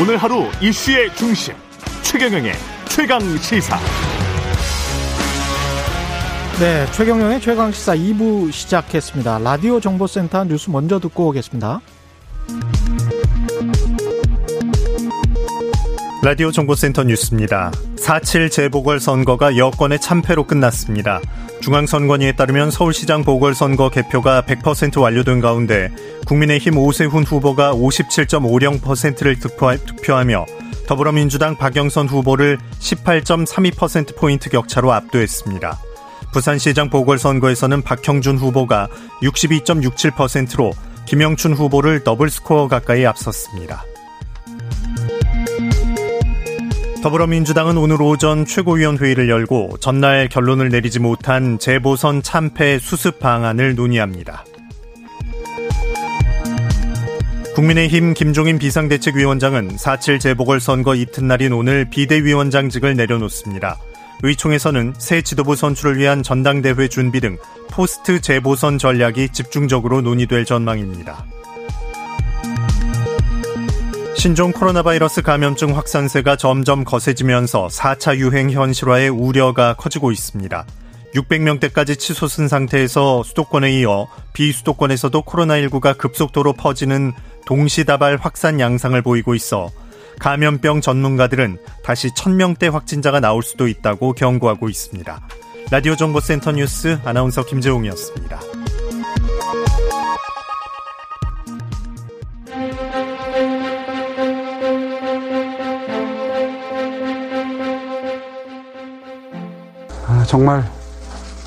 오늘 하루 이슈의 중심 최경영의 최강 시사. 네, 최경영의 최강 시사 2부 시작했습니다. 라디오 정보센터 뉴스 먼저 듣고 오겠습니다. 라디오 정보센터 뉴스입니다. 4.7 재보궐선거가 여권의 참패로 끝났습니다. 중앙선관위에 따르면 서울시장 보궐선거 개표가 100% 완료된 가운데 국민의힘 오세훈 후보가 57.50%를 득표하며 더불어민주당 박영선 후보를 18.32%포인트 격차로 압도했습니다. 부산시장 보궐선거에서는 박형준 후보가 62.67%로 김영춘 후보를 더블 스코어 가까이 앞섰습니다. 더불어민주당은 오늘 오전 최고위원회의를 열고 전날 결론을 내리지 못한 재보선 참패 수습 방안을 논의합니다. 국민의힘 김종인 비상대책위원장은 4.7 재보궐선거 이튿날인 오늘 비대위원장직을 내려놓습니다. 의총에서는 새 지도부 선출을 위한 전당대회 준비 등 포스트 재보선 전략이 집중적으로 논의될 전망입니다. 신종 코로나 바이러스 감염증 확산세가 점점 거세지면서 4차 유행 현실화의 우려가 커지고 있습니다. 600명대까지 치솟은 상태에서 수도권에 이어 비수도권에서도 코로나19가 급속도로 퍼지는 동시다발 확산 양상을 보이고 있어 감염병 전문가들은 다시 1000명대 확진자가 나올 수도 있다고 경고하고 있습니다. 라디오 정보센터 뉴스 아나운서 김재웅이었습니다. 정말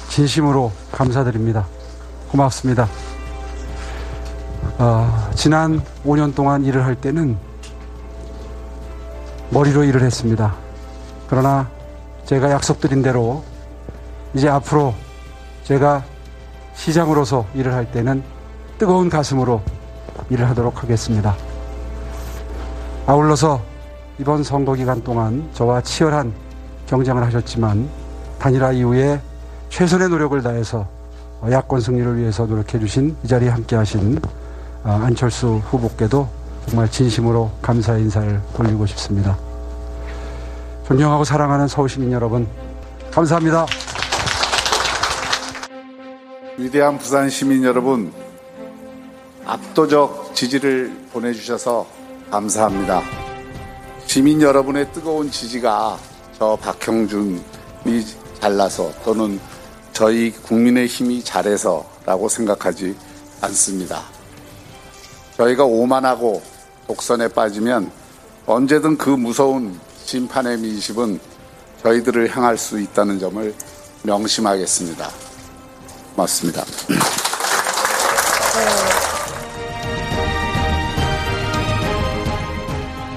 진심으로 감사드립니다. 고맙습니다. 어, 지난 5년 동안 일을 할 때는 머리로 일을 했습니다. 그러나 제가 약속드린 대로 이제 앞으로 제가 시장으로서 일을 할 때는 뜨거운 가슴으로 일을 하도록 하겠습니다. 아울러서 이번 선거 기간 동안 저와 치열한 경쟁을 하셨지만 단일화 이후에 최선의 노력을 다해서 야권 승리를 위해서 노력해 주신 이 자리에 함께 하신 아, 안철수 후보께도 정말 진심으로 감사의 인사를 올리고 싶습니다. 존경하고 사랑하는 서울시민 여러분, 감사합니다. 위대한 부산 시민 여러분, 압도적 지지를 보내주셔서 감사합니다. 시민 여러분의 뜨거운 지지가 저 박형준이 잘나서 또는 저희 국민의 힘이 잘해서라고 생각하지 않습니다. 저희가 오만하고 독선에 빠지면 언제든 그 무서운 심판의 민심은 저희들을 향할 수 있다는 점을 명심하겠습니다. 맞습니다.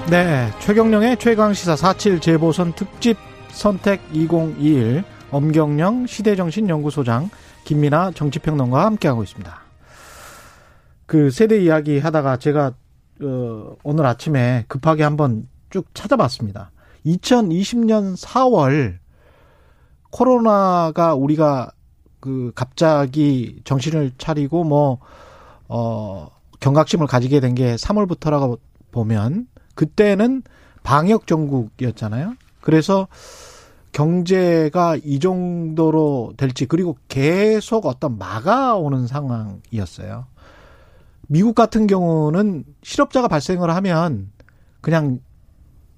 네, 최경령의 최강시사 47 재보선 특집 선택 2021 엄경영 시대정신연구소장 김민아 정치평론가와 함께하고 있습니다. 그 세대 이야기 하다가 제가 어, 오늘 아침에 급하게 한번 쭉 찾아봤습니다. 2020년 4월 코로나가 우리가 그 갑자기 정신을 차리고 뭐 어, 경각심을 가지게 된 게 3월부터라고 보면 그때는 방역 정국이었잖아요. 그래서 경제가 이 정도로 될지 그리고 계속 어떤 막아오는 상황이었어요. 미국 같은 경우는 실업자가 발생을 하면 그냥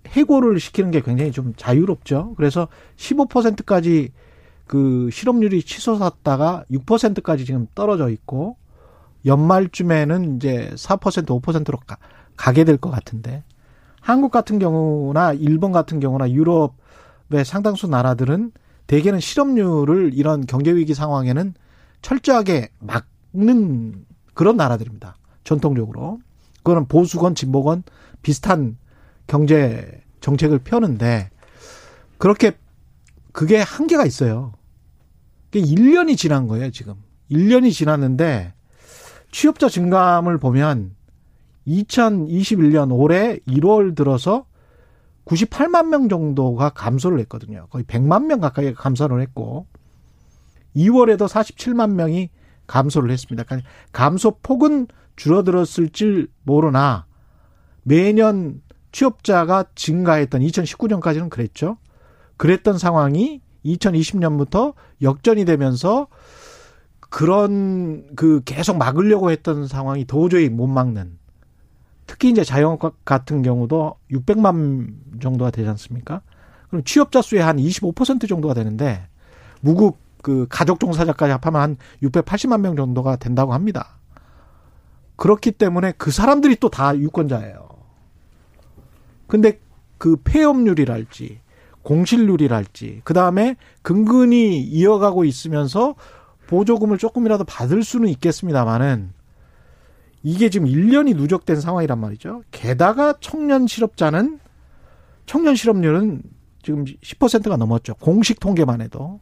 해고를 시키는 게 굉장히 좀 자유롭죠. 그래서 15%까지 그 실업률이 치솟았다가 6%까지 지금 떨어져 있고 연말쯤에는 이제 4% 5%로 가, 가게 될 것 같은데 한국 같은 경우나 일본 같은 경우나 유럽 왜 상당수 나라들은 대개는 실업률을 이런 경제 위기 상황에는 철저하게 막는 그런 나라들입니다. 전통적으로. 그거는 보수건 진보건 비슷한 경제 정책을 펴는데 그렇게 그게 한계가 있어요. 그게 1년이 지난 거예요, 지금. 1년이 지났는데 취업자 증감을 보면 2021년 올해 1월 들어서 98만 명 정도가 감소를 했거든요. 거의 100만 명 가까이 감소를 했고 2월에도 47만 명이 감소를 했습니다. 감소 폭은 줄어들었을지 모르나 매년 취업자가 증가했던 2019년까지는 그랬죠. 그랬던 상황이 2020년부터 역전이 되면서 그런 그 계속 막으려고 했던 상황이 도저히 못 막는 특히 이제 자영업 같은 경우도 600만 정도가 되지 않습니까? 그럼 취업자 수의 한 25% 정도가 되는데 무급 그 가족 종사자까지 합하면 한 680만 명 정도가 된다고 합니다. 그렇기 때문에 그 사람들이 또 다 유권자예요. 근데 그 폐업률이랄지 공실률이랄지 그다음에 근근히 이어가고 있으면서 보조금을 조금이라도 받을 수는 있겠습니다만은 이게 지금 1년이 누적된 상황이란 말이죠. 게다가 청년 실업자는 청년 실업률은 지금 10%가 넘었죠. 공식 통계만 해도.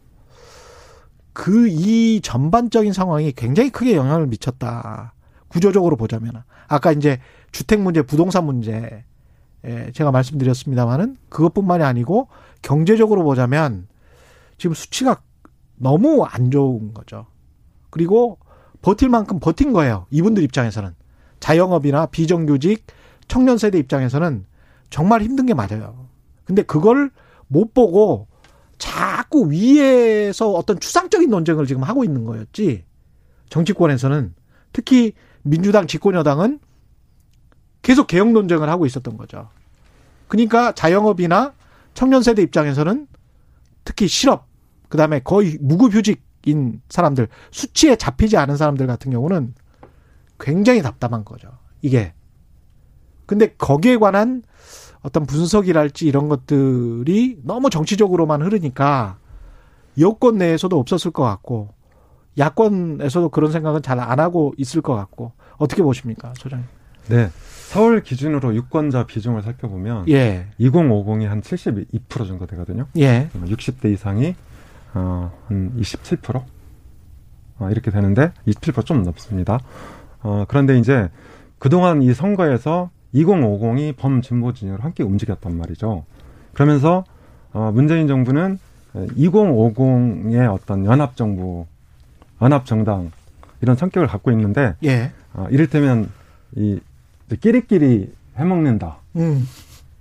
그 이 전반적인 상황이 굉장히 크게 영향을 미쳤다. 구조적으로 보자면. 아까 이제 주택 문제, 부동산 문제 예, 제가 말씀드렸습니다만은 그것뿐만이 아니고 경제적으로 보자면 지금 수치가 너무 안 좋은 거죠. 그리고 버틸 만큼 버틴 거예요. 이분들 입장에서는. 자영업이나 비정규직 청년 세대 입장에서는 정말 힘든 게 맞아요. 근데 그걸 못 보고 자꾸 위에서 어떤 추상적인 논쟁을 지금 하고 있는 거였지. 정치권에서는 특히 민주당 집권여당은 계속 개혁 논쟁을 하고 있었던 거죠. 그러니까 자영업이나 청년 세대 입장에서는 특히 실업, 그 다음에 거의 무급휴직 인 사람들, 수치에 잡히지 않은 사람들 같은 경우는 굉장히 답답한 거죠. 이게. 근데 거기에 관한 어떤 분석이랄지 이런 것들이 너무 정치적으로만 흐르니까 여권 내에서도 없었을 것 같고 야권에서도 그런 생각은 잘 안 하고 있을 것 같고 어떻게 보십니까, 소장님? 네. 서울 기준으로 유권자 비중을 살펴보면 예. 2050이 한 72% 정도 되거든요. 예. 60대 이상이 어, 한 27%? 어, 이렇게 되는데 27%좀 넘습니다. 어, 그런데 이제 그동안 이 선거에서 2050이 범진보 진영으로 함께 움직였단 말이죠. 그러면서 어, 문재인 정부는 2050의 어떤 연합 정부, 연합 정당 이런 성격을 갖고 있는데 예. 어, 이를테면 이 끼리끼리 해먹는다. 음.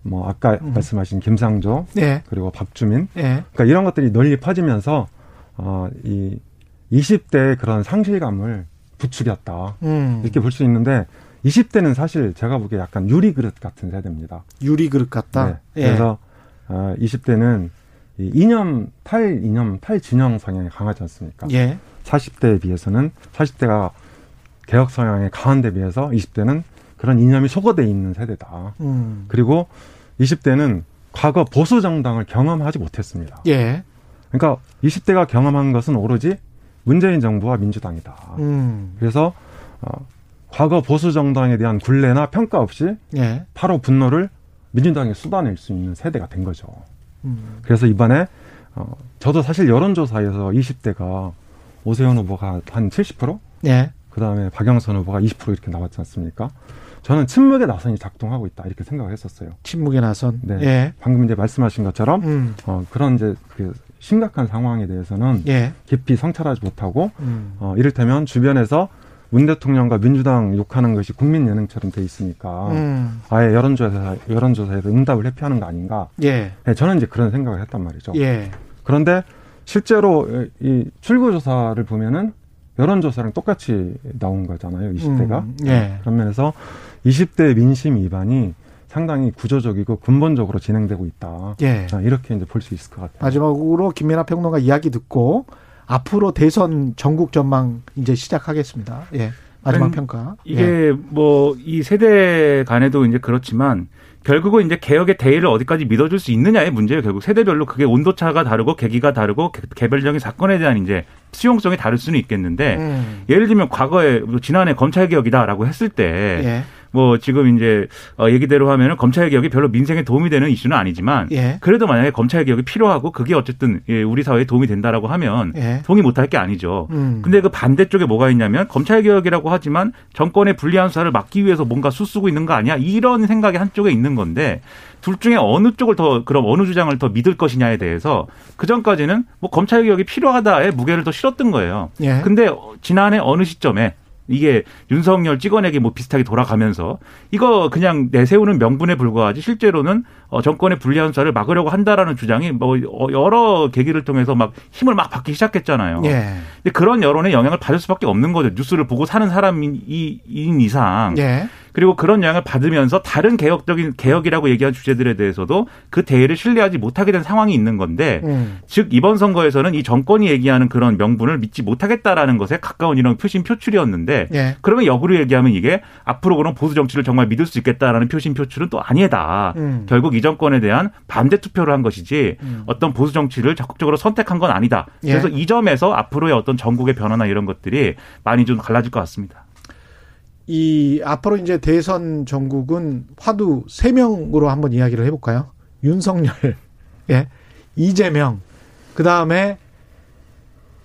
뭐 아까 음. 말씀하신 김상조 예. 그리고 박주민 예. 그러니까 이런 것들이 널리 퍼지면서 어이 20대의 그런 상실감을 부추겼다 음. 이렇게 볼 수 있는데 20대는 사실 제가 보기에 약간 유리 그릇 같은 세대입니다. 유리 그릇 같다. 네. 예. 그래서 어, 20대는 이 이념 탈 이념 탈 진영 성향이 강하지 않습니까? 예. 40대에 비해서는 40대가 개혁 성향이 강한 데 비해서 20대는 그런 이념이 소거돼 있는 세대다. 음. 그리고 20대는 과거 보수 정당을 경험하지 못했습니다. 예. 그러니까 20대가 경험한 것은 오로지 문재인 정부와 민주당이다. 음. 그래서 어, 과거 보수 정당에 대한 굴레나 평가 없이 예. 바로 분노를 민주당에 쏟아낼 수 있는 세대가 된 거죠. 음. 그래서 이번에 어, 저도 사실 여론조사에서 20대가 오세훈 후보가 한 70%, 예. 그 다음에 박영선 후보가 20% 이렇게 나왔지 않습니까? 저는 침묵의 나선이 작동하고 있다 이렇게 생각을 했었어요. 침묵의 나선. 네. 예. 방금 이제 말씀하신 것처럼 음. 어, 그런 이제 그 심각한 상황에 대해서는 예. 깊이 성찰하지 못하고 음. 어, 이를테면 주변에서 문 대통령과 민주당 욕하는 것이 국민 예능처럼 돼 있으니까 음. 아예 여론조사 여론조사에서 응답을 회피하는 거 아닌가? 예. 네, 저는 이제 그런 생각을 했단 말이죠. 예. 그런데 실제로 이 출구조사를 보면은 여론조사랑 똑같이 나온 거잖아요. 20대가. 음, 예. 그런 면에서 20대 민심 위반이 상당히 구조적이고 근본적으로 진행되고 있다. 예. 자, 이렇게 이제 볼 수 있을 것 같아요. 마지막으로 김민아 평론가 이야기 듣고 앞으로 대선 전국 전망 이제 시작하겠습니다. 예. 마지막 음, 평가. 예. 이게 뭐이 세대 간에도 이제 그렇지만 결국은 이제 개혁의 대의를 어디까지 믿어줄 수 있느냐의 문제예요. 결국 세대별로 그게 온도차가 다르고 계기가 다르고 개- 개별적인 사건에 대한 이제 수용성이 다를 수는 있겠는데 음. 예를 들면 과거에 뭐 지난해 검찰 개혁이다라고 했을 때 예. 뭐 지금 이제 어 얘기대로 하면은 검찰 개혁이 별로 민생에 도움이 되는 이슈는 아니지만 예. 그래도 만약에 검찰 개혁이 필요하고 그게 어쨌든 예, 우리 사회에 도움이 된다라고 하면 예. 동의 못할 게 아니죠. 음. 근데 그 반대쪽에 뭐가 있냐면 검찰 개혁이라고 하지만 정권의 불리한 수사를 막기 위해서 뭔가 수쓰고 있는 거 아니야? 이런 생각이 한쪽에 있는 건데 둘 중에 어느 쪽을 더 그럼 어느 주장을 더 믿을 것이냐에 대해서 그 전까지는 뭐 검찰 개혁이 필요하다에 무게를 더 실었던 거예요. 예. 근데 어, 지난해 어느 시점에 이게 윤석열 찍어내기 뭐 비슷하게 돌아가면서 이거 그냥 내세우는 명분에 불과하지 실제로는 어 정권의 불리한 수사를 막으려고 한다라는 주장이 뭐 어, 여러 계기를 통해서 막 힘을 막 받기 시작했잖아요. 예. 근데 그런 여론에 영향을 받을 수밖에 없는 거죠. 뉴스를 보고 사는 사람인 이상. 예. 그리고 그런 영향을 받으면서 다른 개혁적인 개혁이라고 얘기한 주제들에 대해서도 그 대의를 신뢰하지 못하게 된 상황이 있는 건데 음. 즉 이번 선거에서는 이 정권이 얘기하는 그런 명분을 믿지 못하겠다라는 것에 가까운 이런 표심 표출이었는데 예. 그러면 역으로 얘기하면 이게 앞으로 그런 보수 정치를 정말 믿을 수 있겠다라는 표심 표출은 또 아니다. 음. 결국 이 정권에 대한 반대 투표를 한 것이지 음. 어떤 보수 정치를 적극적으로 선택한 건 아니다. 예. 그래서 이 점에서 앞으로의 어떤 전국의 변화나 이런 것들이 많이 좀 갈라질 것 같습니다. 이 앞으로 이제 대선 전국은 화두 세 명으로 한번 이야기를 해볼까요? 윤석열, 예, 이재명, 그 다음에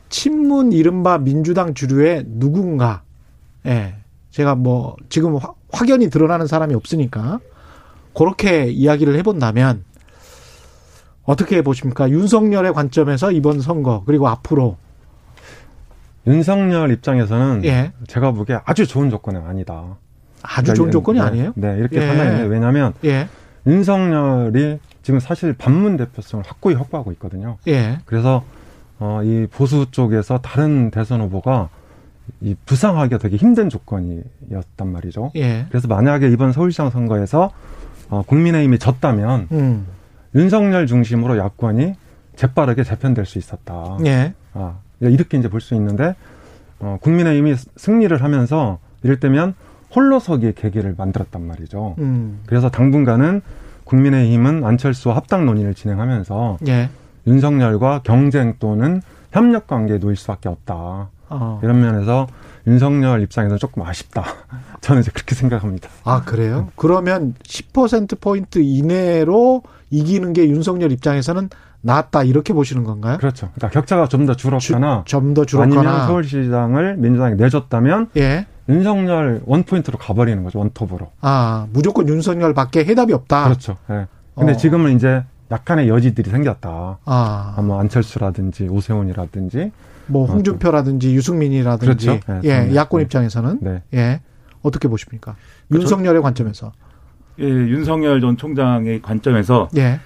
친문 이른바 민주당 주류의 누군가, 예, 제가 뭐 지금 화, 확연히 드러나는 사람이 없으니까 그렇게 이야기를 해본다면 어떻게 보십니까? 윤석열의 관점에서 이번 선거 그리고 앞으로 윤석열 입장에서는 예. 제가 보기에 아주 좋은 조건은 아니다. 아주 좋은 그러니까 조건이 네, 아니에요? 네, 이렇게 예. 판단해요. 왜냐하면 예, 윤석열이 지금 사실 반문 대표성을 확고히 확보하고 있거든요. 예, 그래서 어, 이 보수 쪽에서 다른 대선 후보가 이 부상하기가 되게 힘든 조건이었단 말이죠. 예, 그래서 만약에 이번 서울시장 선거에서 어, 국민의힘이 졌다면 음, 윤석열 중심으로 야권이 재빠르게 재편될 수 있었다. 예, 아, 이렇게 이제 볼 수 있는데 어, 국민의힘이 승리를 하면서 이럴 때면 홀로서기의 계기를 만들었단 말이죠. 음, 그래서 당분간은 국민의힘은 안철수와 합당 논의를 진행하면서 예. 윤석열과 경쟁 또는 협력 관계에 놓일 수밖에 없다. 어. 이런 면에서 윤석열 입장에서는 조금 아쉽다. 저는 이제 그렇게 생각합니다. 아, 그래요? 그러면 10%포인트 이내로 이기는 게 윤석열 입장에서는 낫다, 이렇게 보시는 건가요? 그렇죠. 그러니까 격차가 좀 더 줄었거나 좀더 아니면 줄었거나. 서울시장을 민주당이 내줬다면 예. 윤석열 원포인트로 가버리는 거죠. 원톱으로. 아, 무조건 윤석열 밖에 해답이 없다. 그렇죠. 예. 근데 어. 지금은 이제 약간의 여지들이 생겼다. 아, 아, 뭐 안철수라든지 오세훈이라든지 뭐 홍준표라든지 유승민이라든지. 그렇죠. 네, 예, 네. 야권 네. 입장에서는. 네. 예. 어떻게 보십니까? 윤석열의 관점에서. 예, 윤석열 전 총장의 관점에서 예.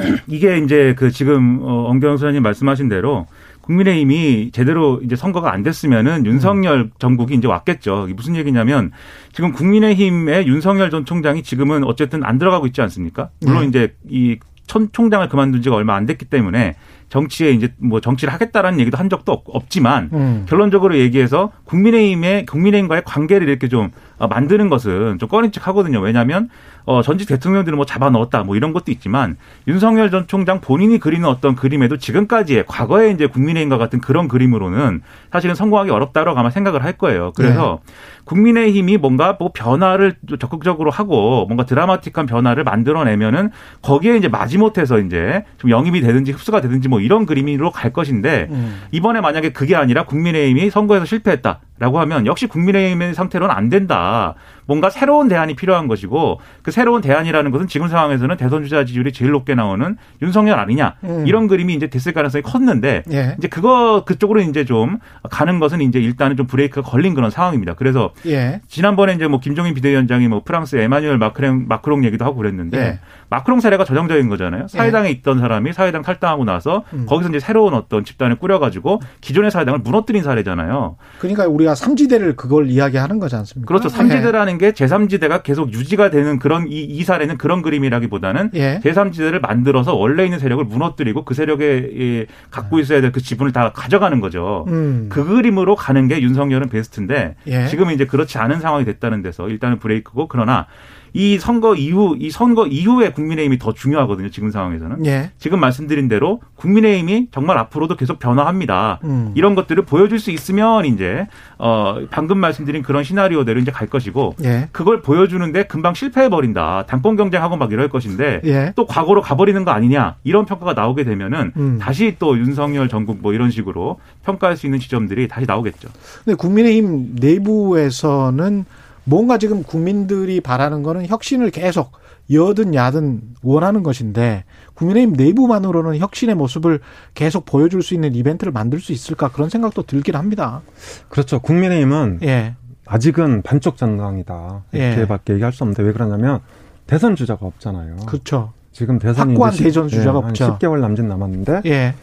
이게 이제 그 지금 어, 엉경 소장님 말씀하신 대로 국민의힘이 제대로 이제 선거가 안 됐으면은 윤석열 정국이 이제 왔겠죠. 이게 무슨 얘기냐면 지금 국민의힘의 윤석열 전 총장이 지금은 어쨌든 안 들어가고 있지 않습니까? 물론 네. 이제 이 천 총장을 그만둔 지가 얼마 안 됐기 때문에 정치에 이제 뭐 정치를 하겠다라는 얘기도 한 적도 없, 없지만 음. 결론적으로 얘기해서 국민의힘의 국민의힘과의 관계를 이렇게 좀 어, 만드는 것은 좀 꺼림칙하거든요. 왜냐하면 어, 전직 대통령들을 뭐 잡아 넣었다 뭐 이런 것도 있지만 윤석열 전 총장 본인이 그리는 어떤 그림에도 지금까지의 과거에 이제 국민의힘과 같은 그런 그림으로는 사실은 성공하기 어렵다라고 아마 생각을 할 거예요. 그래서 국민의힘이 뭔가 뭐 변화를 적극적으로 하고 뭔가 드라마틱한 변화를 만들어내면은 거기에 이제 마지못해서 이제 좀 영입이 되든지 흡수가 되든지 뭐 이런 그림으로 갈 것인데 음. 이번에 만약에 그게 아니라 국민의힘이 선거에서 실패했다라고 하면 역시 국민의힘의 상태로는 안 된다. 있다. 뭔가 새로운 대안이 필요한 것이고 그 새로운 대안이라는 것은 지금 상황에서는 대선 주자 지지율이 제일 높게 나오는 윤석열 아니냐 음. 이런 그림이 이제 됐을 가능성이 컸는데 예. 이제 그거 그쪽으로 이제 좀 가는 것은 이제 일단은 좀 브레이크가 걸린 그런 상황입니다. 그래서 예. 지난번에 이제 뭐 김종인 비대위원장이 뭐 프랑스 에마뉴엘 마크롱 마크롱 얘기도 하고 그랬는데 예. 마크롱 사례가 전형적인 거잖아요. 사회당에 있던 사람이 사회당 탈당하고 나서 음. 거기서 이제 새로운 어떤 집단을 꾸려가지고 기존의 사회당을 무너뜨린 사례잖아요. 그러니까 우리가 삼지대를 그걸 이야기하는 거지 않습니까? 그렇죠. 삼지대라는 게 제3지대가 계속 유지가 되는 그런 이, 이 사례는 그런 그림이라기보다는 예. 제3지대를 만들어서 원래 있는 세력을 무너뜨리고 그 세력에 이, 갖고 있어야 될 그 지분을 다 가져가는 거죠. 음. 그 그림으로 가는 게 윤석열은 베스트인데 예. 지금은 이제 그렇지 않은 상황이 됐다는 데서 일단은 브레이크고 그러나 이 선거 이후 이 선거 이후에 국민의힘이 더 중요하거든요. 지금 상황에서는 예. 지금 말씀드린 대로 국민의힘이 정말 앞으로도 계속 변화합니다. 음. 이런 것들을 보여줄 수 있으면 이제 어 방금 말씀드린 그런 시나리오대로 이제 갈 것이고 예. 그걸 보여주는데 금방 실패해 버린다. 당권 경쟁하고 막 이럴 것인데 예. 또 과거로 가버리는 거 아니냐 이런 평가가 나오게 되면은 음. 다시 또 윤석열 전국 뭐 이런 식으로 평가할 수 있는 지점들이 다시 나오겠죠. 근데 국민의힘 내부에서는 뭔가 지금 국민들이 바라는 거는 혁신을 계속 여든 야든 원하는 것인데 국민의힘 내부만으로는 혁신의 모습을 계속 보여줄 수 있는 이벤트를 만들 수 있을까 그런 생각도 들긴 합니다. 그렇죠. 국민의힘은 예, 아직은 반쪽 전당이다 이렇게밖에 예. 얘기할 수 없는데 왜 그러냐면 대선 주자가 없잖아요. 그렇죠. 지금 대선이 이제 대선 주자가 예, 한 없죠. 10개월 남짓 남았는데 예.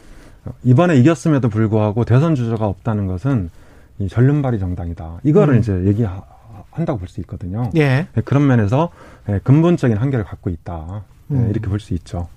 이번에 이겼음에도 불구하고 대선 주자가 없다는 것은 이 전륜발이 정당이다. 이거를 음. 이제 얘기 한다고 볼 수 있거든요. 예. 예, 그런 면에서 예, 근본적인 한계를 갖고 있다. 예, 음. 이렇게 볼 수 있죠.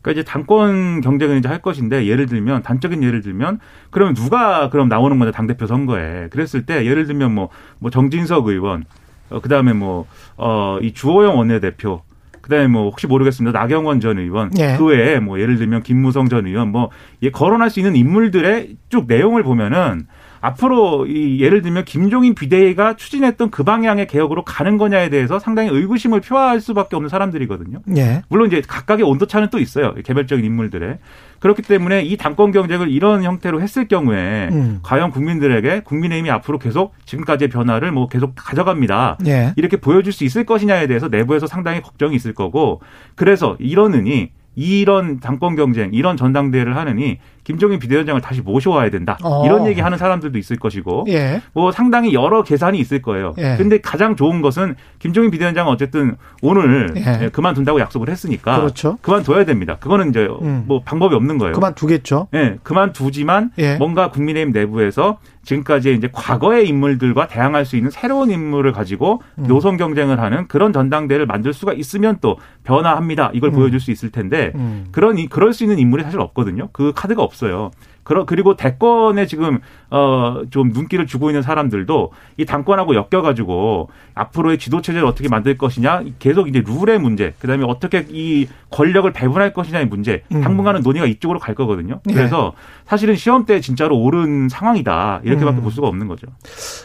그러니까 이제 당권 경쟁을 이제 할 것인데 예를 들면 단적인 예를 들면 그러면 누가 그럼 나오는 건데 당 대표 선거에 그랬을 때 예를 들면 뭐뭐 정진석 의원 어, 그다음에 뭐어이 주호영 원내대표 그다음에 뭐 혹시 모르겠습니다 나경원 전 의원 예. 그 외에 뭐 예를 들면 김무성 전 의원 뭐 예, 거론할 수 있는 인물들의 쭉 내용을 보면은 앞으로 이 예를 들면 김종인 비대위가 추진했던 그 방향의 개혁으로 가는 거냐에 대해서 상당히 의구심을 표할 수밖에 없는 사람들이거든요. 예. 물론 이제 각각의 온도차는 또 있어요. 개별적인 인물들의. 그렇기 때문에 이 당권 경쟁을 이런 형태로 했을 경우에 음. 과연 국민들에게 국민의힘이 앞으로 계속 지금까지의 변화를 뭐 계속 가져갑니다. 예. 이렇게 보여줄 수 있을 것이냐에 대해서 내부에서 상당히 걱정이 있을 거고 그래서 이러느니 이런 당권 경쟁, 이런 전당대회를 하느니 김종인 비대위원장을 다시 모셔와야 된다. 어. 이런 얘기 하는 사람들도 있을 것이고 예. 뭐 상당히 여러 계산이 있을 거예요. 예. 근데 가장 좋은 것은 김종인 비대위원장은 어쨌든 오늘 예. 예, 그만둔다고 약속을 했으니까 그렇죠. 그만둬야 됩니다. 그거는 이제 음. 뭐 방법이 없는 거예요. 그만두겠죠. 예, 그만두지만 예. 뭔가 국민의힘 내부에서 지금까지 이제 과거의 인물들과 대항할 수 있는 새로운 인물을 가지고 음. 노선 경쟁을 하는 그런 전당대회를 만들 수가 있으면 또 변화합니다. 이걸 음. 보여줄 수 있을 텐데 음. 그런 이- 그럴 수 있는 인물이 사실 없거든요. 그 카드가 없 어요. 그러, 그리고 대권에 지금 어 좀 눈길을 주고 있는 사람들도 이 당권하고 엮여가지고 앞으로의 지도 체제를 어떻게 만들 것이냐 계속 이제 룰의 문제, 그다음에 어떻게 이 권력을 배분할 것이냐의 문제, 음. 당분간은 논의가 이쪽으로 갈 거거든요. 네. 그래서 사실은 시험 때 진짜로 옳은 상황이다 이렇게밖에 음. 볼 수가 없는 거죠.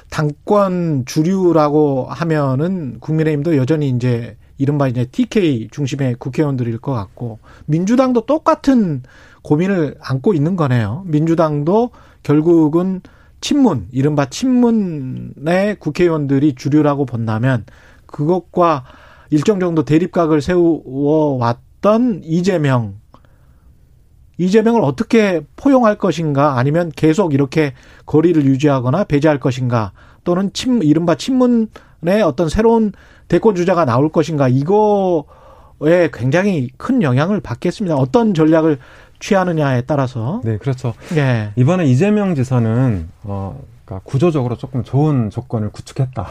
당권 주류라고 하면은 국민의힘도 여전히 이제 이른바 이제 TK 중심의 국회의원들일 것 같고 민주당도 똑같은 고민을 안고 있는 거네요. 민주당도 결국은 친문, 이른바 친문의 국회의원들이 주류라고 본다면 그것과 일정 정도 대립각을 세워왔던 이재명 이재명을 어떻게 포용할 것인가 아니면 계속 이렇게 거리를 유지하거나 배제할 것인가 또는 친 이른바 친문의 어떤 새로운 대권 주자가 나올 것인가 이거에 굉장히 큰 영향을 받겠습니다. 어떤 전략을 취하느냐에 따라서 네, 그렇죠. 예. 이번에 이재명 지사는 어, 그러니까 구조적으로 조금 좋은 조건을 구축했다.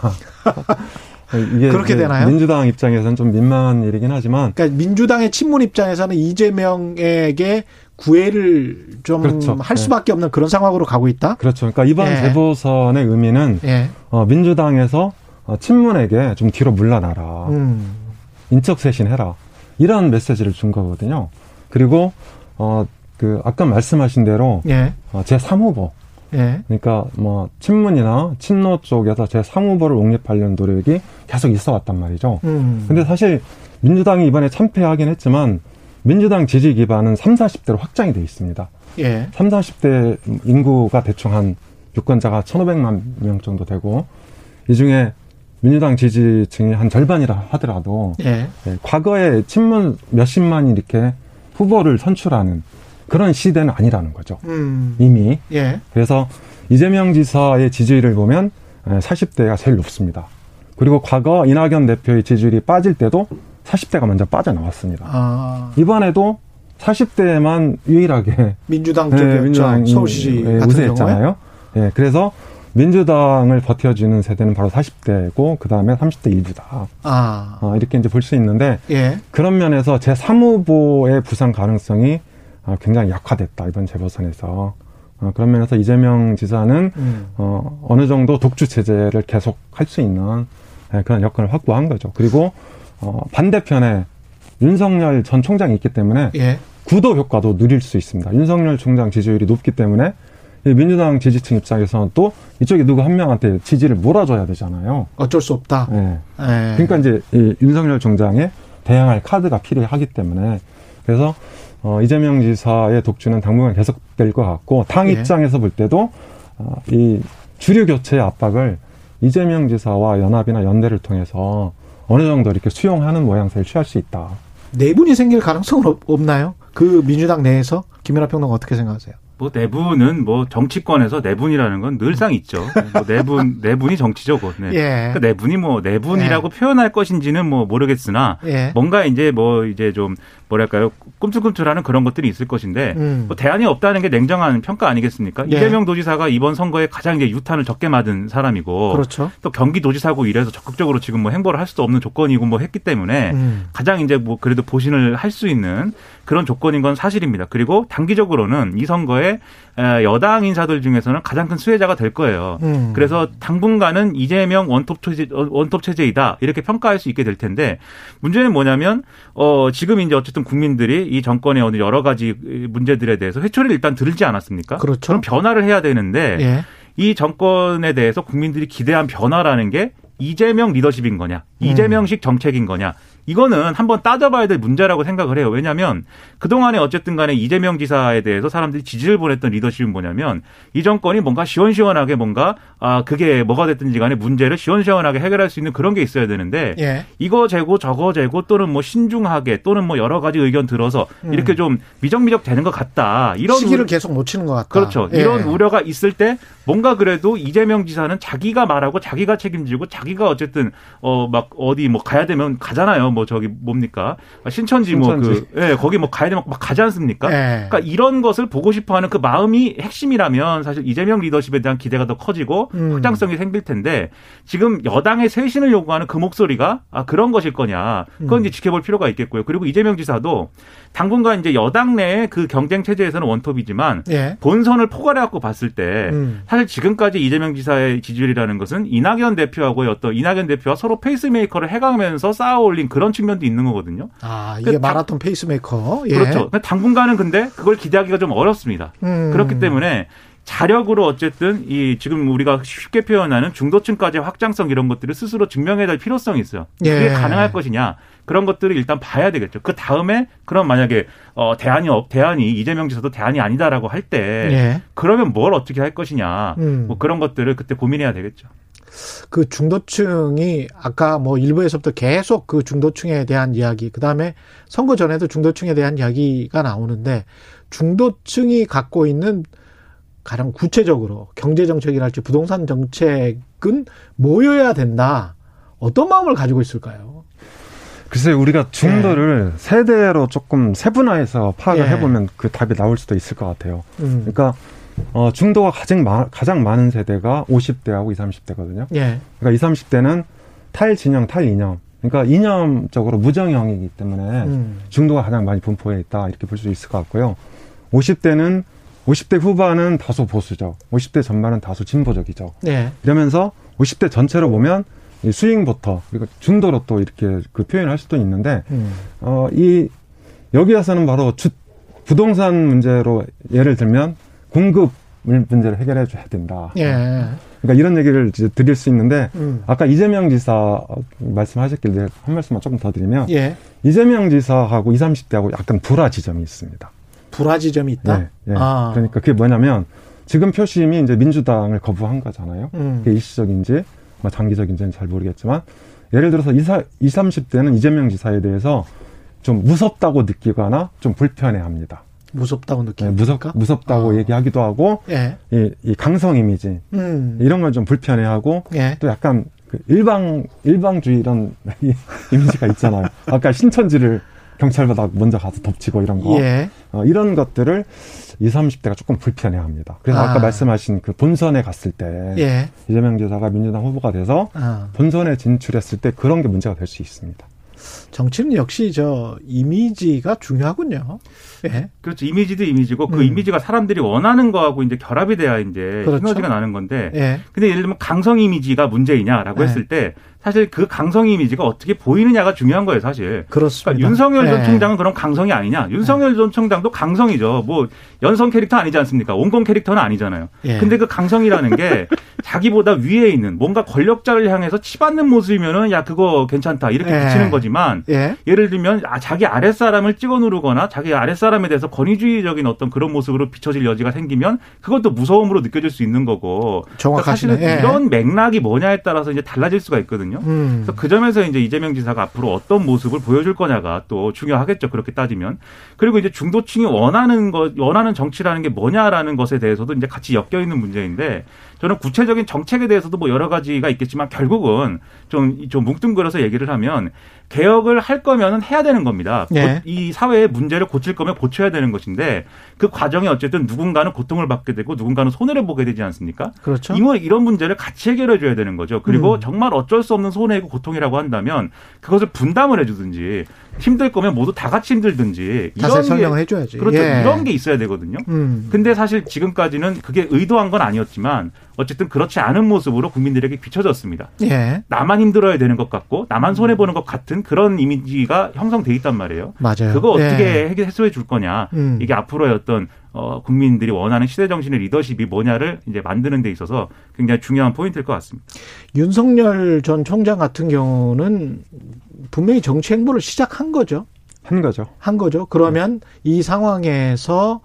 이게 그렇게 되나요? 민주당 입장에서는 좀 민망한 일이긴 하지만 그러니까 민주당의 친문 입장에서는 이재명에게 구애를 좀할 그렇죠. 네. 수밖에 없는 그런 상황으로 가고 있다. 그렇죠. 그러니까 이번 예. 재보선의 의미는 예. 어, 민주당에서 어, 친문에게 좀 뒤로 물러나라. 음. 인적 쇄신해라. 이런 메시지를 준 거거든요. 그리고 어, 그 아까 말씀하신 대로 예. 어, 제 3후보 예. 그러니까 뭐 친문이나 친노 쪽에서 제 3후보를 옹립하려는 노력이 계속 있어 왔단 말이죠. 음. 근데 사실 민주당이 이번에 참패하긴 했지만 민주당 지지 기반은 3, 40대로 확장이 돼 있습니다. 예. 3, 40대 인구가 대충 한 유권자가 1,500만 명 정도 되고 이 중에 민주당 지지층이 한 절반이라 하더라도 예. 예, 과거에 친문 몇십만이 이렇게 후보를 선출하는 그런 시대는 아니라는 거죠. 음. 이미. 예. 그래서 이재명 지사의 지지율을 보면 40대가 제일 높습니다. 그리고 과거 이낙연 대표의 지지율이 빠질 때도 40대가 먼저 빠져나왔습니다. 아. 이번에도 40대만 유일하게 민주당 네, 쪽이었죠. 민주당이 서울시 예. 우세했잖아요. 예, 그래서 민주당을 버텨주는 세대는 바로 40대고 그 다음에 30대 일부다. 아. 어, 이렇게 이제 볼 수 있는데 예. 그런 면에서 제 3후보의 부상 가능성이 어, 굉장히 약화됐다 이번 재보선에서 어, 그런 면에서 이재명 지사는 음. 어, 어느 정도 독주 체제를 계속 할 수 있는 예, 그런 여건을 확보한 거죠. 그리고 어, 반대편에 윤석열 전 총장이 있기 때문에 예. 구도 효과도 누릴 수 있습니다. 윤석열 총장 지지율이 높기 때문에 이 민주당 지지층 입장에서는 또 이쪽에 누구 한 명한테 지지를 몰아줘야 되잖아요. 어쩔 수 없다. 예. 예. 그러니까 이제 이 윤석열 총장의 대항할 카드가 필요하기 때문에 그래서 어, 이재명 지사의 독주는 당분간 계속될 것 같고 당 예. 입장에서 볼 때도 어, 이 주류 교체의 압박을 이재명 지사와 연합이나 연대를 통해서 어느 정도 이렇게 수용하는 모양새를 취할 수 있다. 내분이 생길 가능성은 없- 없나요? 그 민주당 내에서 김연아 평론가 어떻게 생각하세요? 뭐 내분은 뭐 정치권에서 내분이라는 건 늘상 있죠. 뭐 내분 내분이 정치죠, 곧. 네. 예. 그 내분이 뭐 내분이라고 표현할 것인지는 뭐 모르겠으나 예. 뭔가 이제 뭐 이제 좀 뭐랄까요 꿈틀꿈틀하는 그런 것들이 있을 것인데 음. 뭐 대안이 없다는 게 냉정한 평가 아니겠습니까? 예. 이재명 도지사가 이번 선거에 가장 이제 유탄을 적게 맞은 사람이고 그렇죠. 또 경기도지사고 이래서 적극적으로 지금 뭐 행보를 할 수도 없는 조건이고 뭐 했기 때문에 음. 가장 이제 뭐 그래도 보신을 할 수 있는 그런 조건인 건 사실입니다. 그리고 단기적으로는 이 선거에 에, 여당 인사들 중에서는 가장 큰 수혜자가 될 거예요. 음. 그래서 당분간은 이재명 원톱 체제 원톱 체제이다 이렇게 평가할 수 있게 될 텐데 문제는 뭐냐면 어 지금 이제 어쨌든 국민들이 이 정권의 어느 여러 가지 문제들에 대해서 회초리를 일단 들지 않았습니까? 그렇죠. 그럼 변화를 해야 되는데 예. 이 정권에 대해서 국민들이 기대한 변화라는 게 이재명 리더십인 거냐, 음. 이재명식 정책인 거냐, 이거는 한번 따져봐야 될 문제라고 생각을 해요. 왜냐하면 그동안에 어쨌든 간에 이재명 지사에 대해서 사람들이 지지를 보냈던 리더십은 뭐냐면 이 정권이 뭔가 시원시원하게 뭔가 아 그게 뭐가 됐든지 간에 문제를 시원시원하게 해결할 수 있는 그런 게 있어야 되는데 예. 이거 재고 저거 재고 또는 뭐 신중하게 또는 뭐 여러 가지 의견 들어서 이렇게 좀 미적미적 되는 것 같다. 이런 음. 시기를 우려- 계속 놓치는 것 같다. 그렇죠. 예. 이런 우려가 있을 때 뭔가 그래도 이재명 지사는 자기가 말하고 자기가 책임지고 자기가 어쨌든 어 막 어디 뭐 가야 되면 가잖아요. 뭐 저기 뭡니까 신천지, 뭐 신천지. 그 예, 거기 뭐 가야 되면 막 가지 않습니까? 예. 그러니까 이런 것을 보고 싶어하는 그 마음이 핵심이라면 사실 이재명 리더십에 대한 기대가 더 커지고 음. 확장성이 생길 텐데 지금 여당의 쇄신을 요구하는 그 목소리가 아 그런 것일 거냐 그건 음. 이제 지켜볼 필요가 있겠고요. 그리고 이재명 지사도 당분간 이제 여당 내의 그 경쟁 체제에서는 원톱이지만 예. 본선을 포괄해 갖고 봤을 때 음. 사실 지금까지 이재명 지사의 지지율이라는 것은 이낙연 대표하고의 어떤 이낙연 대표와 서로 페이스메이커를 해가면서 쌓아올린 그런 측면도 있는 거거든요. 아, 이게 그 당- 마라톤 페이스메이커. 예. 그렇죠. 당분간은 근데 그걸 기대하기가 좀 어렵습니다. 음. 그렇기 때문에 자력으로 어쨌든 이 지금 우리가 쉽게 표현하는 중도층까지의 확장성 이런 것들을 스스로 증명해야 될 필요성이 있어요. 그게 예. 가능할 것이냐 그런 것들을 일단 봐야 되겠죠. 그 다음에 그럼 만약에 어 대안이 없 대안이 이재명 지사도 대안이 아니다라고 할때 예. 그러면 뭘 어떻게 할 것이냐 음. 뭐 그런 것들을 그때 고민해야 되겠죠. 그 중도층이 아까 뭐 일부에서부터 계속 그 중도층에 대한 이야기, 그 다음에 선거 전에도 중도층에 대한 이야기가 나오는데 중도층이 갖고 있는 가장 구체적으로 경제 정책이랄지 부동산 정책은 뭐여야 된다. 어떤 마음을 가지고 있을까요? 글쎄 우리가 중도를 세대로 조금 세분화해서 파악을 예. 해보면 그 답이 나올 수도 있을 것 같아요. 음. 그러니까 어, 중도가 가장, 마- 가장 많은 세대가 50대하고 20, 30대거든요. 예. 그러니까 20, 30대는 탈진영, 탈이념. 그러니까 이념적으로 무정형이기 때문에 음. 중도가 가장 많이 분포해 있다 이렇게 볼 수 있을 것 같고요. 50대는 50대 후반은 다소 보수적, 50대 전반은 다소 진보적이죠. 예. 이러면서 50대 전체로 보면 이 스윙부터 그리고 중도로 또 이렇게 그 표현을 할 수도 있는데 음. 어, 이, 여기 에서는 바로 주, 부동산 문제로 예를 들면 공급 문제를 해결해 줘야 된다. 예. 그러니까 이런 얘기를 이제 드릴 수 있는데 음. 아까 이재명 지사 말씀하셨길래 한 말씀만 조금 더 드리면 예. 이재명 지사하고 20, 30대하고 약간 불화 지점이 있습니다. 불화 지점이 있다. 네, 네. 아. 그러니까 그게 뭐냐면 지금 표심이 이제 민주당을 거부한 거잖아요. 음. 그게 일시적인지 뭐 장기적인지는 잘 모르겠지만 예를 들어서 20, 20, 30대는 이재명 지사에 대해서 좀 무섭다고 느끼거나 좀 불편해합니다. 무섭다고 네, 느낍니까? 무섭, 무섭다고 아. 얘기하기도 하고 예. 이, 이 강성 이미지 음. 이런 걸 좀 불편해하고 예. 또 약간 그 일방 일방주의 이런 이- 이미지가 있잖아요. 아까 신천지를 경찰보다 먼저 가서 덮치고 이런 거 예. 어, 이런 것들을 20, 30대가 조금 불편해합니다. 그래서 아. 아. 까 말씀하신 그 본선에 갔을 때 예. 이재명 지사가 민주당 후보가 돼서 아. 본선에 진출했을 때 그런 게 문제가 될 수 있습니다. 정치는 역시 저 이미지가 중요하군요. 예. 그렇죠. 이미지도 이미지고 그 음. 이미지가 사람들이 원하는 거하고 이제 결합이 돼야 이제 그렇죠. 시너지가 나는 건데. 예. 근데 예를 들면 강성 이미지가 문제이냐라고 네. 했을 때 사실 그 강성 이미지가 어떻게 보이느냐가 중요한 거예요, 사실. 그렇습니다. 그러니까 윤석열 전 예. 총장은 그런 강성이 아니냐? 윤석열 전 총장도 강성이죠. 뭐 연성 캐릭터 아니지 않습니까? 온건 캐릭터는 아니잖아요. 예. 근데 그 강성이라는 게 자기보다 위에 있는 뭔가 권력자를 향해서 치받는 모습이면은 야 그거 괜찮다 이렇게 예. 비치는 거지만 예. 예를 들면 아, 자기 아랫사람을 찍어 누르거나 자기 아랫사람에 대해서 권위주의적인 어떤 그런 모습으로 비춰질 여지가 생기면 그것도 무서움으로 느껴질 수 있는 거고 그러니까 정확하시네. 사실은 예. 이런 맥락이 뭐냐에 따라서 이제 달라질 수가 있거든요. 거거든요. 음. 그래서 그 점에서 이제 이재명 지사가 앞으로 어떤 모습을 보여줄 거냐가 또 중요하겠죠. 그렇게 따지면. 그리고 이제 중도층이 원하는 것, 원하는 정치라는 게 뭐냐라는 것에 대해서도 이제 같이 엮여 있는 문제인데 저는 구체적인 정책에 대해서도 뭐 여러 가지가 있겠지만 결국은 좀, 좀 뭉뚱그려서 얘기를 하면 개혁을 할 거면은 해야 되는 겁니다. 예. 고- 이 사회의 문제를 고칠 거면 고쳐야 되는 것인데 그 과정에 어쨌든 누군가는 고통을 받게 되고 누군가는 손해를 보게 되지 않습니까? 그렇죠. 이런 이런 문제를 같이 해결해 줘야 되는 거죠. 그리고 음. 정말 어쩔 수 없는 손해고 고통이라고 한다면 그것을 분담을 해주든지 힘들 거면 모두 다 같이 힘들든지 이런 설명을 게 해줘야지. 그렇죠. 예. 이런 게 있어야 되거든요. 음. 근데 사실 지금까지는 그게 의도한 건 아니었지만 어쨌든 그렇지 않은 모습으로 국민들에게 비춰졌습니다. 예. 나만 힘들어야 되는 것 같고 나만 손해 보는 것 같은 그런 이미지가 형성돼 있단 말이에요. 맞아요. 그거 어떻게 예. 해결- 해소해 줄 거냐. 음. 이게 앞으로의 어떤 어, 국민들이 원하는 시대 정신의 리더십이 뭐냐를 이제 만드는 데 있어서 굉장히 중요한 포인트일 것 같습니다. 윤석열 전 총장 같은 경우는 분명히 정치 행보를 시작한 거죠. 한 거죠. 한 거죠. 그러면 이 상황에서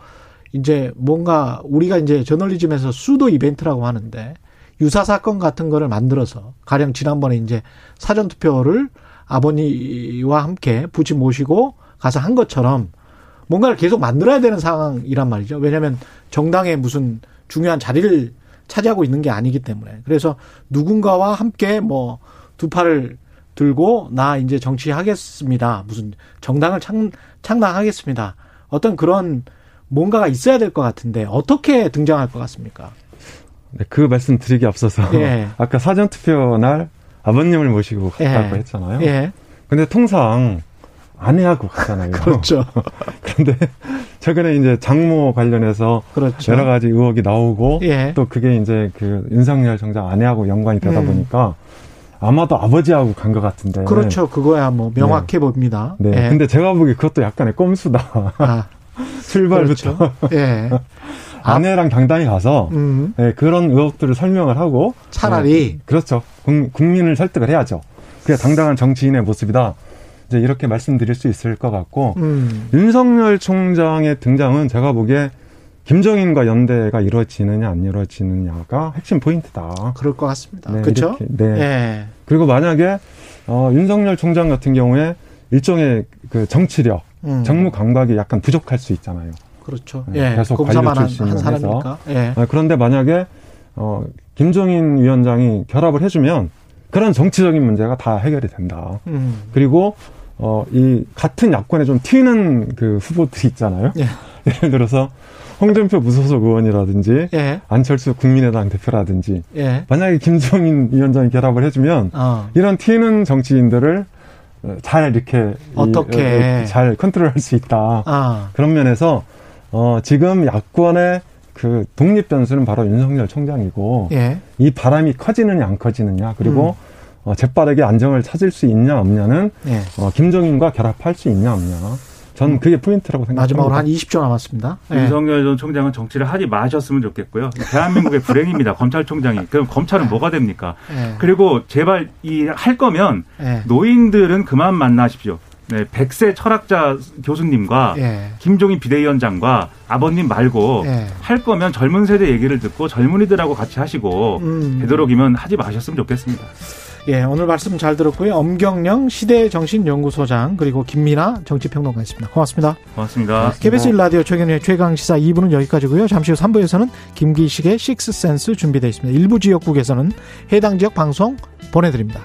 이제 뭔가 우리가 이제 저널리즘에서 수도 이벤트라고 하는데 유사 사건 같은 거를 만들어서 가령 지난번에 이제 사전 투표를 아버지와 함께 부친 모시고 가서 한 것처럼 뭔가를 계속 만들어야 되는 상황이란 말이죠. 왜냐하면 정당의 무슨 중요한 자리를 차지하고 있는 게 아니기 때문에 그래서 누군가와 함께 뭐 두 팔을 들고 나 이제 정치하겠습니다. 무슨 정당을 창, 창당하겠습니다. 어떤 그런 뭔가가 있어야 될 것 같은데 어떻게 등장할 것 같습니까? 네, 그 말씀 드리기 앞서서 예. 아까 사전 투표 날 아버님을 모시고 갔다고 예. 했잖아요. 예, 근데 통상 아내하고 가잖아요. 그렇죠, 그런데 최근에 이제 장모 관련해서 그렇죠. 여러 가지 의혹이 나오고 예, 또 그게 이제 그 윤석열 정장 아내하고 연관이 되다 음. 보니까 아마도 아버지하고 간 것 같은데. 그렇죠. 그거야 뭐 명확해 봅니다. 네. 예. 근데 제가 보기 그것도 약간의 꼼수다. 아, 출발부터 그렇죠. 예, 아내랑 당당히 가서 음, 네, 그런 의혹들을 설명을 하고 차라리 네, 그렇죠. 국- 국민을 설득을 해야죠. 그게 당당한 정치인의 모습이다. 이제 이렇게 말씀드릴 수 있을 것 같고 음, 윤석열 총장의 등장은 제가 보기에 김정인과 연대가 이루어지느냐 안 이루어지느냐가 핵심 포인트다. 그럴 것 같습니다. 네, 그렇죠? 네. 예, 그리고 만약에 어, 윤석열 총장 같은 경우에 일종의 그 정치력, 음, 정무 감각이 약간 부족할 수 있잖아요. 그렇죠. 네, 예, 계속 관료 한, 출신을 한 사람이니까. 예, 아, 그런데 만약에 어, 김종인 위원장이 결합을 해주면 그런 정치적인 문제가 다 해결이 된다. 음, 그리고 어, 이 같은 야권에 좀 튀는 그 후보들이 있잖아요. 예. 예를 들어서 홍준표 무소속 의원이라든지 예, 안철수 국민의당 대표라든지 예, 만약에 김종인 위원장이 결합을 해주면 어, 이런 튀는 정치인들을 어, 잘 이렇게 이, 어떻게. 어, 잘 컨트롤할 수 있다. 아, 그런 면에서 어, 지금 야권의 그 독립 변수는 바로 윤석열 총장이고 예, 이 바람이 커지느냐 안 커지느냐 그리고 음. 어, 재빠르게 안정을 찾을 수 있냐 없냐는 예. 어, 김종인과 결합할 수 있냐 없냐. 전 그게 포인트라고 생각합니다. 마지막으로 한 20초 남았습니다. 예. 윤석열 전 총장은 정치를 하지 마셨으면 좋겠고요. 대한민국의 불행입니다. 검찰총장이. 그럼 검찰은 뭐가 됩니까? 예. 그리고 제발 이 할 거면 예. 노인들은 그만 만나십시오. 네, 백세 철학자 교수님과 예. 김종인 비대위원장과 아버님 말고 예. 할 거면 젊은 세대 얘기를 듣고 젊은이들하고 같이 하시고 음. 되도록이면 하지 마셨으면 좋겠습니다. 예, 오늘 말씀 잘 들었고요. 엄경영 시대정신연구소장 그리고 김민아 정치평론가였습니다. 고맙습니다. 고맙습니다. KBS 1라디오 최경의 최강시사 2부는 여기까지고요. 잠시 후 3부에서는 김기식의 식스센스 준비되어 있습니다. 일부 지역국에서는 해당 지역 방송 보내드립니다.